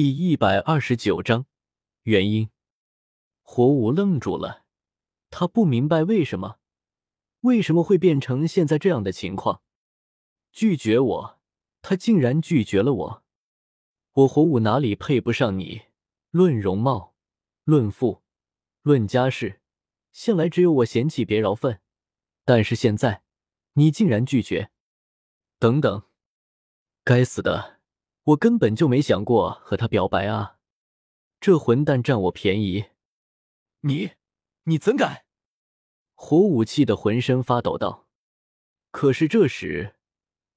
第一百二十九章原因。火舞愣住了，他不明白为什么，为什么会变成现在这样的情况。拒绝我，他竟然拒绝了我。我火舞哪里配不上你？论容貌，论富，论家世，向来只有我嫌弃别饶分。但是现在，你竟然拒绝。等等，该死的！我根本就没想过和他表白啊！这混蛋占我便宜！你，你怎敢！火舞气得浑身发抖道。可是这时，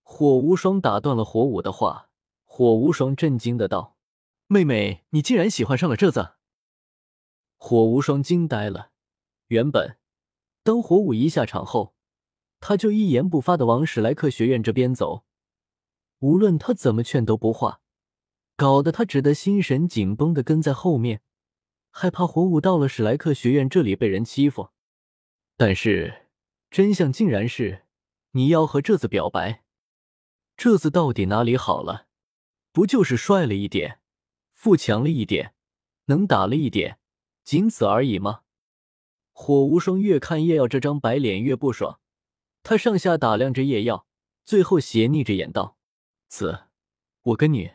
火无双打断了火舞的话。火无双震惊的道：“妹妹，你竟然喜欢上了这子！”火无双惊呆了。原本，当火舞一下场后，他就一言不发的往史莱克学院这边走。无论他怎么劝都不化，搞得他只得心神紧绷的跟在后面，害怕火舞到了史莱克学院这里被人欺负。但是真相竟然是，你要和这次表白，这次到底哪里好了？不就是帅了一点，富强了一点，能打了一点，仅此而已吗？火无双越看叶耀这张白脸越不爽，他上下打量着叶耀，最后斜睨着眼道。子，我跟你，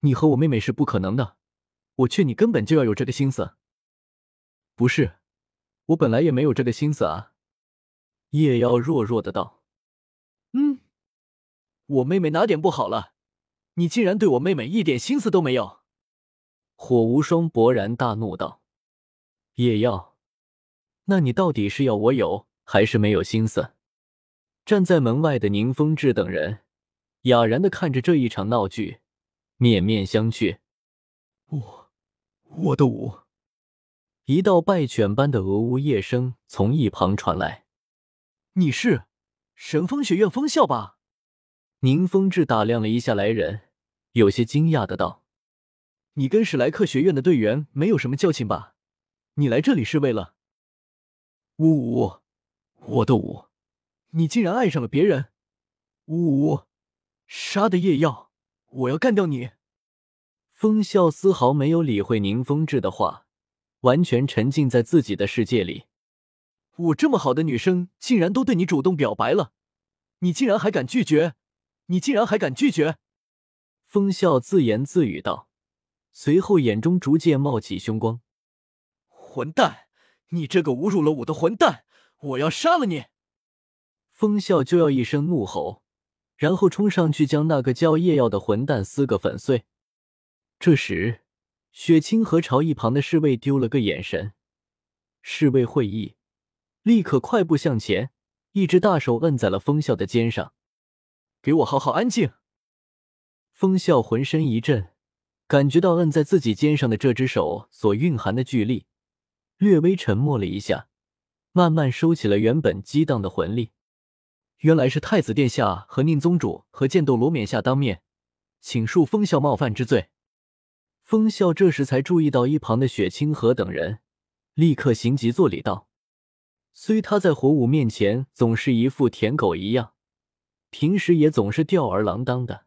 你和我妹妹是不可能的。我劝你根本就要有这个心思。不是，我本来也没有这个心思啊。叶妖弱弱的道：“嗯，我妹妹哪点不好了？你竟然对我妹妹一点心思都没有！”火无双勃然大怒道：“叶妖，那你到底是要我有还是没有心思？”站在门外的宁风致等人。哑然的看着这一场闹剧，面面相觑。我，我的舞。一道败犬般的俄呜咽声从一旁传来。你是神风学院风校吧？宁风致打量了一下来人，有些惊讶的道：“你跟史莱克学院的队员没有什么交情吧？你来这里是为了……呜呜，我的舞，你竟然爱上了别人？呜呜。”杀的夜耀，我要干掉你！风笑丝毫没有理会宁风致的话，完全沉浸在自己的世界里。我这么好的女生，竟然都对你主动表白了，你竟然还敢拒绝？你竟然还敢拒绝？风笑自言自语道，随后眼中逐渐冒起凶光。混蛋！你这个侮辱了我的混蛋！我要杀了你！风笑就要一声怒吼。然后冲上去将那个叫叶耀的混蛋撕个粉碎。这时，雪清河朝一旁的侍卫丢了个眼神，侍卫会意，立刻快步向前，一只大手摁在了风笑的肩上：“给我好好安静！”风笑浑身一震，感觉到摁在自己肩上的这只手所蕴含的巨力，略微沉默了一下，慢慢收起了原本激荡的魂力。原来是太子殿下和宁宗主和剑斗罗冕下当面，请恕风笑冒犯之罪。风笑这时才注意到一旁的雪清河等人，立刻行急作礼道：“虽他在火舞面前总是一副舔狗一样，平时也总是吊儿郎当的，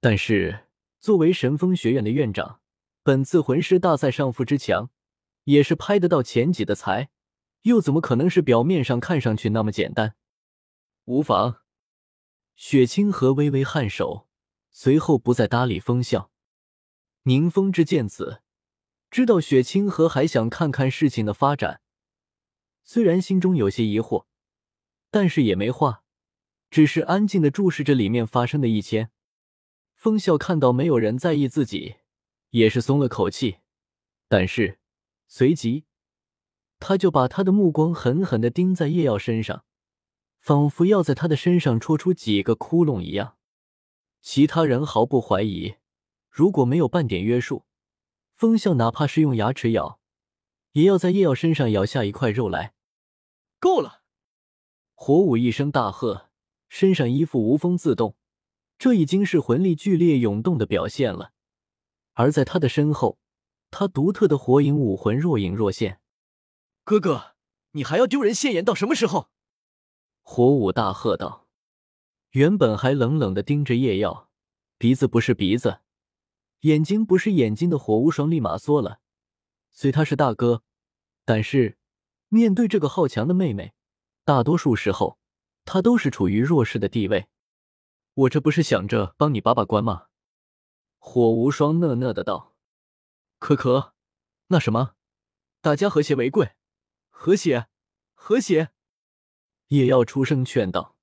但是作为神风学院的院长，本次魂师大赛上副之强，也是拍得到前几的才，又怎么可能是表面上看上去那么简单？”无妨，雪清河微微颔首，随后不再搭理风笑。宁风致见此，知道雪清河还想看看事情的发展，虽然心中有些疑惑，但是也没话，只是安静的注视着里面发生的一切。风笑看到没有人在意自己，也是松了口气，但是随即他就把他的目光狠狠的盯在叶耀身上。仿佛要在他的身上戳出几个窟窿一样，其他人毫不怀疑。如果没有半点约束，风笑哪怕是用牙齿咬，也要在叶耀身上咬下一块肉来。够了！火舞一声大喝，身上衣服无风自动，这已经是魂力剧烈涌动的表现了。而在他的身后，他独特的火影武魂若隐若现。哥哥，你还要丢人现眼到什么时候？火舞大喝道：“原本还冷冷的盯着叶耀，鼻子不是鼻子，眼睛不是眼睛的火无双立马缩了。虽他是大哥，但是面对这个好强的妹妹，大多数时候他都是处于弱势的地位。我这不是想着帮你把把关吗？火无双讷讷的道：“可可，那什么，大家和谐为贵，和谐，和谐。”叶耀出声劝道：“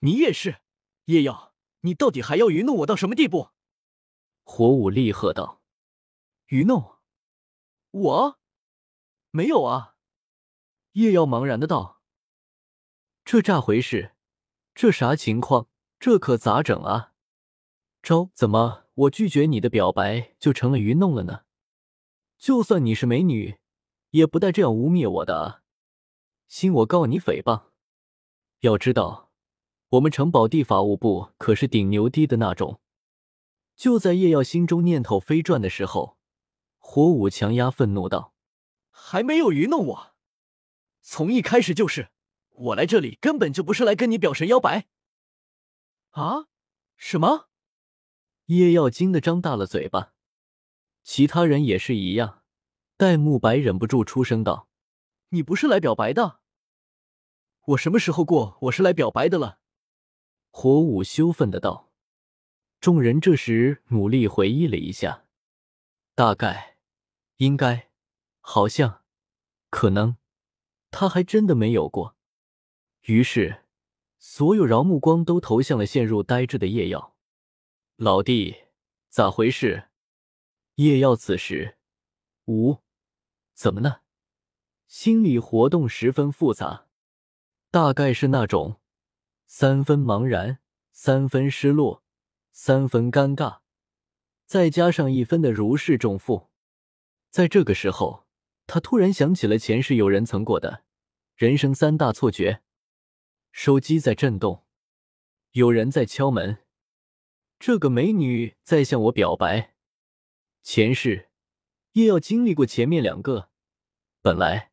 你也是，叶耀，你到底还要愚弄我到什么地步？”火舞厉喝道：“愚弄我？没有啊！”叶耀茫然的道：“这咋回事？这啥情况？这可咋整啊？招怎么？”我拒绝你的表白就成了愚弄了呢？就算你是美女，也不带这样污蔑我的啊！信我告你诽谤。要知道，我们城堡地法务部可是顶牛逼的那种。就在叶耀心中念头飞转的时候，火舞强压愤怒道：“还没有愚弄我，从一开始就是，我来这里根本就不是来跟你表神摇摆。”啊？什么？叶耀惊得张大了嘴巴，其他人也是一样。戴沐白忍不住出声道：“你不是来表白的？我什么时候过我是来表白的了？”火舞羞愤的道。众人这时努力回忆了一下，大概、应该、好像、可能，他还真的没有过。于是，所有饶目光都投向了陷入呆滞的夜耀。老弟，咋回事？夜耀此时无怎么呢？心理活动十分复杂，大概是那种三分茫然、三分失落、三分尴尬，再加上一分的如释重负。在这个时候，他突然想起了前世有人曾过的人生三大错觉。手机在震动，有人在敲门。这个美女在向我表白。前世叶耀经历过前面两个，本来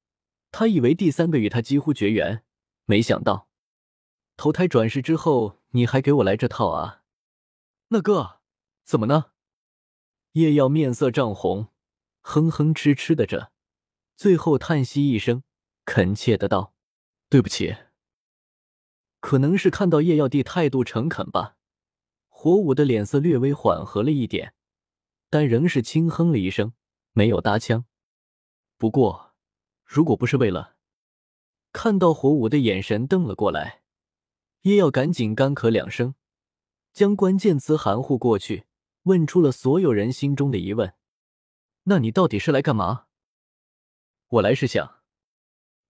他以为第三个与他几乎绝缘，没想到投胎转世之后，你还给我来这套啊！那哥，怎么呢？叶耀面色涨红，哼哼哧哧的着，最后叹息一声，恳切的道：“对不起。”可能是看到叶耀帝态度诚恳吧。火舞的脸色略微缓和了一点，但仍是轻哼了一声，没有搭腔。不过，如果不是为了看到火舞的眼神瞪了过来，叶耀赶紧干咳两声，将关键词含糊过去，问出了所有人心中的疑问：“那你到底是来干嘛？”我来是想。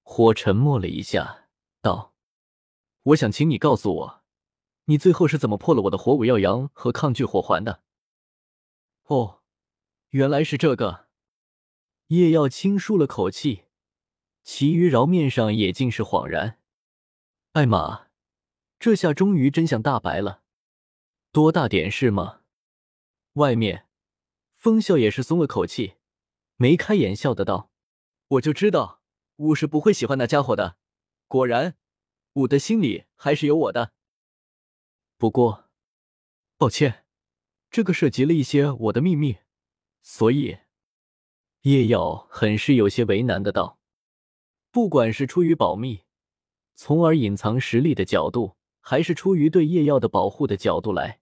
火沉默了一下，道：“我想请你告诉我。”你最后是怎么破了我的火舞耀阳和抗拒火环的？哦，原来是这个。叶耀轻舒了口气，其余饶面上也尽是恍然。艾玛，这下终于真相大白了。多大点事吗？外面，风笑也是松了口气，眉开眼笑的道：“我就知道武是不会喜欢那家伙的。果然，武的心里还是有我的。”不过，抱歉，这个涉及了一些我的秘密，所以叶耀很是有些为难的道：“不管是出于保密，从而隐藏实力的角度，还是出于对叶耀的保护的角度来，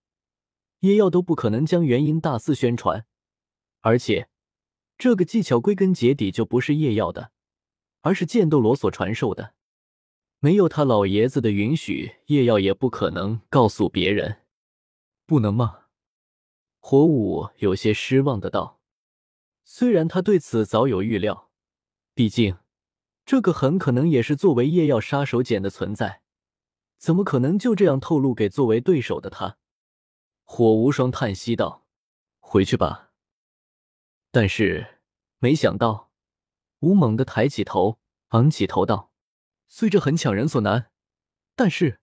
叶耀都不可能将原因大肆宣传。而且，这个技巧归根结底就不是叶耀的，而是剑斗罗所传授的。”没有他老爷子的允许，叶耀也不可能告诉别人。不能吗？火舞有些失望的道。虽然他对此早有预料，毕竟这个很可能也是作为夜耀杀手锏的存在，怎么可能就这样透露给作为对手的他？火无双叹息道：“回去吧。”但是没想到，吴猛地抬起头，昂起头道。虽这很强人所难，但是，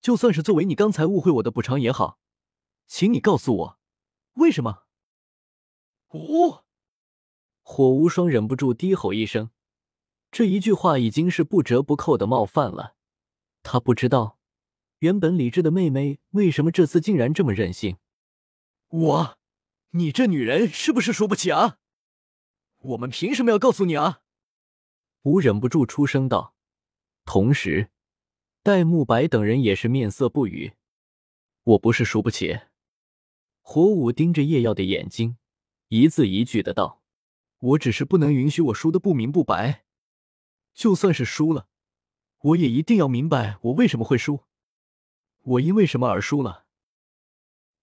就算是作为你刚才误会我的补偿也好，请你告诉我，为什么？哦，火无双忍不住低吼一声，这一句话已经是不折不扣的冒犯了。他不知道，原本理智的妹妹为什么这次竟然这么任性。我，你这女人是不是输不起啊？我们凭什么要告诉你啊？吾忍不住出声道。同时，戴沐白等人也是面色不语。我不是输不起。火舞盯着叶耀的眼睛，一字一句的道：“我只是不能允许我输的不明不白。就算是输了，我也一定要明白我为什么会输，我因为什么而输了。”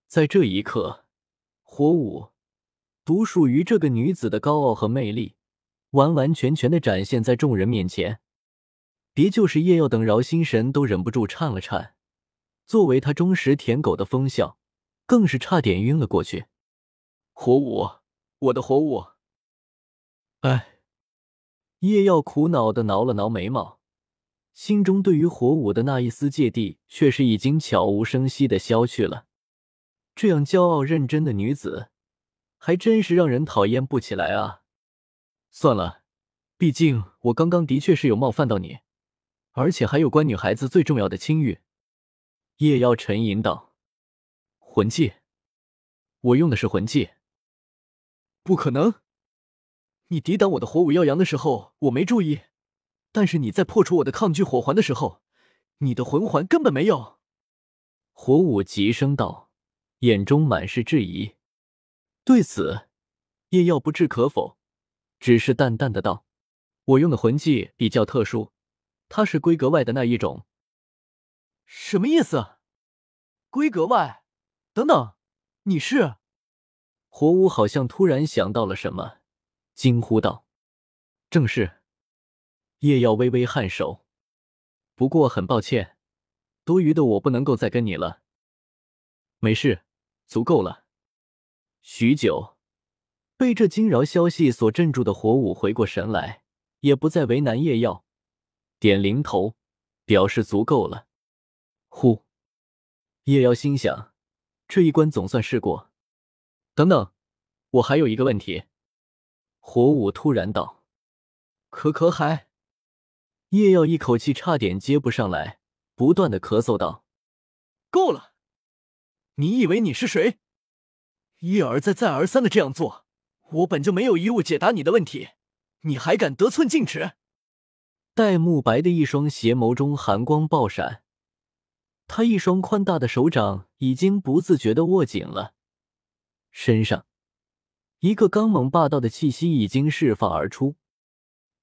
在这一刻，火舞独属于这个女子的高傲和魅力，完完全全的展现在众人面前。别就是叶耀等饶心神都忍不住颤了颤。作为他忠实舔狗的风笑，更是差点晕了过去。火舞，我的火舞！哎，叶耀苦恼的挠了挠眉毛，心中对于火舞的那一丝芥蒂，却是已经悄无声息的消去了。这样骄傲认真的女子，还真是让人讨厌不起来啊！算了，毕竟我刚刚的确是有冒犯到你，而且还有关女孩子最重要的清誉。叶耀沉吟道：“魂技，我用的是魂技。不可能！你抵挡我的火舞耀阳的时候，我没注意；但是你在破除我的抗拒火环的时候，你的魂环根本没有。”火舞急声道，眼中满是质疑。对此，叶耀不置可否，只是淡淡的道：“我用的魂技比较特殊，它是规格外的那一种。”什么意思？规格外？等等，你是？火舞好像突然想到了什么，惊呼道：“正是。”叶耀微微颔首，不过很抱歉，多余的我不能够再跟你了。没事，足够了。许久，被这惊扰消息所镇住的火舞回过神来，也不再为难叶耀，点零头，表示足够了。呼，叶瑶心想，这一关总算是过。等等，我还有一个问题。火舞突然道：“可可海。”叶耀一口气差点接不上来，不断的咳嗽道：“够了！你以为你是谁？一而再，再而三的这样做，我本就没有义务解答你的问题，你还敢得寸进尺？”戴沐白的一双邪眸中寒光爆闪。他一双宽大的手掌已经不自觉的握紧了，身上一个刚猛霸道的气息已经释放而出。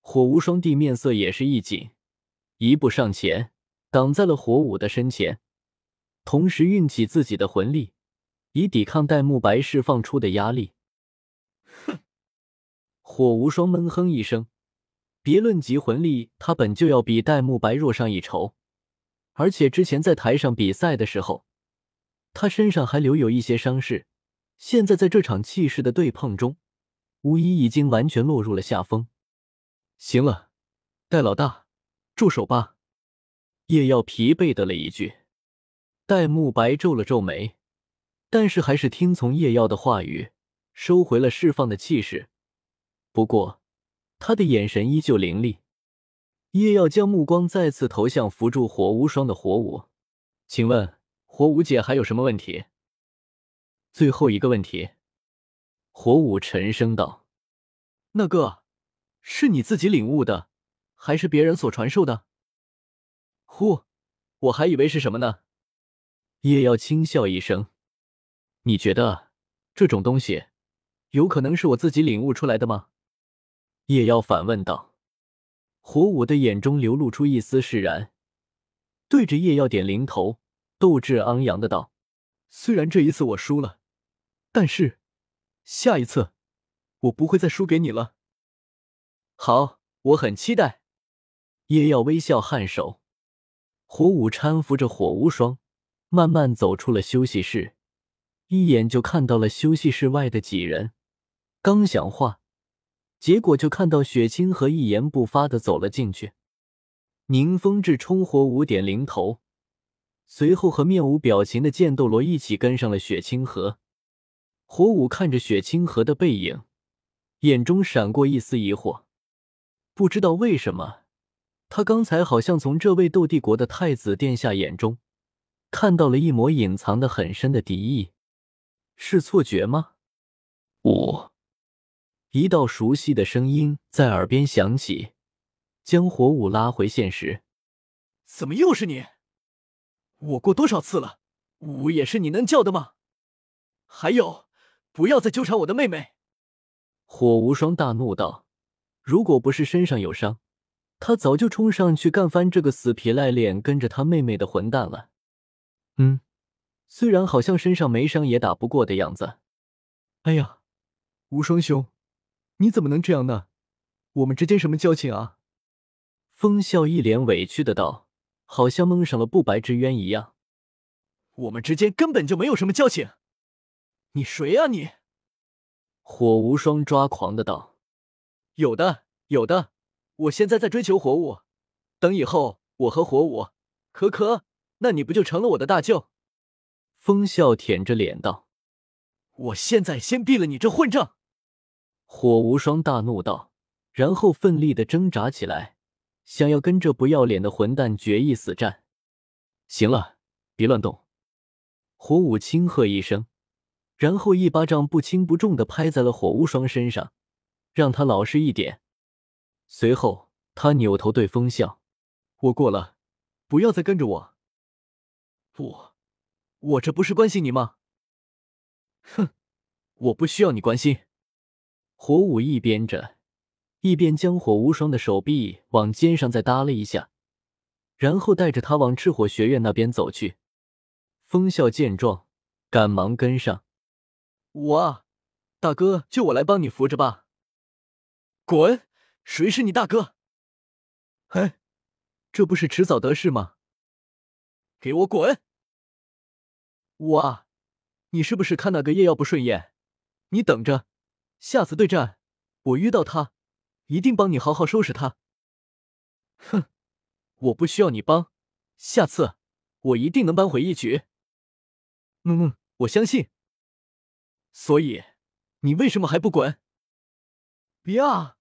火无双帝面色也是一紧，一步上前挡在了火舞的身前，同时运起自己的魂力，以抵抗戴沐白释放出的压力。哼！火无双闷哼一声，别论及魂力，他本就要比戴沐白弱上一筹。而且之前在台上比赛的时候，他身上还留有一些伤势。现在在这场气势的对碰中，无疑已经完全落入了下风。行了，戴老大，住手吧！叶耀疲惫的了一句。戴沐白皱了皱眉，但是还是听从叶耀的话语，收回了释放的气势。不过，他的眼神依旧凌厉。叶耀将目光再次投向扶住火无双的火舞，请问火舞姐还有什么问题？最后一个问题，火舞沉声道：“那个是你自己领悟的，还是别人所传授的？”呼，我还以为是什么呢？叶耀轻笑一声：“你觉得这种东西有可能是我自己领悟出来的吗？”叶耀反问道。火舞的眼中流露出一丝释然，对着叶耀点灵头，斗志昂扬的道：“虽然这一次我输了，但是下一次我不会再输给你了。”好，我很期待。叶耀微笑颔首，火舞搀扶着火无双，慢慢走出了休息室，一眼就看到了休息室外的几人，刚想话。结果就看到雪清河一言不发的走了进去，宁风致冲火舞点灵头，随后和面无表情的剑斗罗一起跟上了雪清河。火舞看着雪清河的背影，眼中闪过一丝疑惑，不知道为什么，他刚才好像从这位斗帝国的太子殿下眼中看到了一抹隐藏的很深的敌意，是错觉吗？五，一道熟悉的声音在耳边响起，将火舞拉回现实。怎么又是你？我过多少次了，五也是你能叫的吗？还有，不要再纠缠我的妹妹！火无双大怒道：“如果不是身上有伤，他早就冲上去干翻这个死皮赖脸跟着他妹妹的混蛋了。”嗯，虽然好像身上没伤，也打不过的样子。哎呀，无双兄，你怎么能这样呢？我们之间什么交情啊？风笑一脸委屈的道，好像蒙上了不白之冤一样。我们之间根本就没有什么交情。你谁啊你？火无双抓狂的道：“有的，有的。我现在在追求火舞，等以后我和火舞可可，那你不就成了我的大舅？”风笑舔着脸道：“我现在先毙了你这混账！”火无双大怒道，然后奋力的挣扎起来，想要跟这不要脸的混蛋决一死战。行了，别乱动！火舞轻喝一声。然后一巴掌不轻不重的拍在了火无双身上，让他老实一点。随后，他扭头对风笑：“我过了，不要再跟着我。”“不，我这不是关心你吗？”“哼，我不需要你关心。”火舞一边着，一边将火无双的手臂往肩上再搭了一下，然后带着他往赤火学院那边走去。风笑见状，赶忙跟上。我啊，大哥，就我来帮你扶着吧。滚！谁是你大哥？哎，这不是迟早得势吗？给我滚！我啊，你是不是看那个叶耀不顺眼？你等着，下次对战我遇到他，一定帮你好好收拾他。哼，我不需要你帮，下次我一定能扳回一局。嗯嗯，我相信。所以，你为什么还不滚？别啊！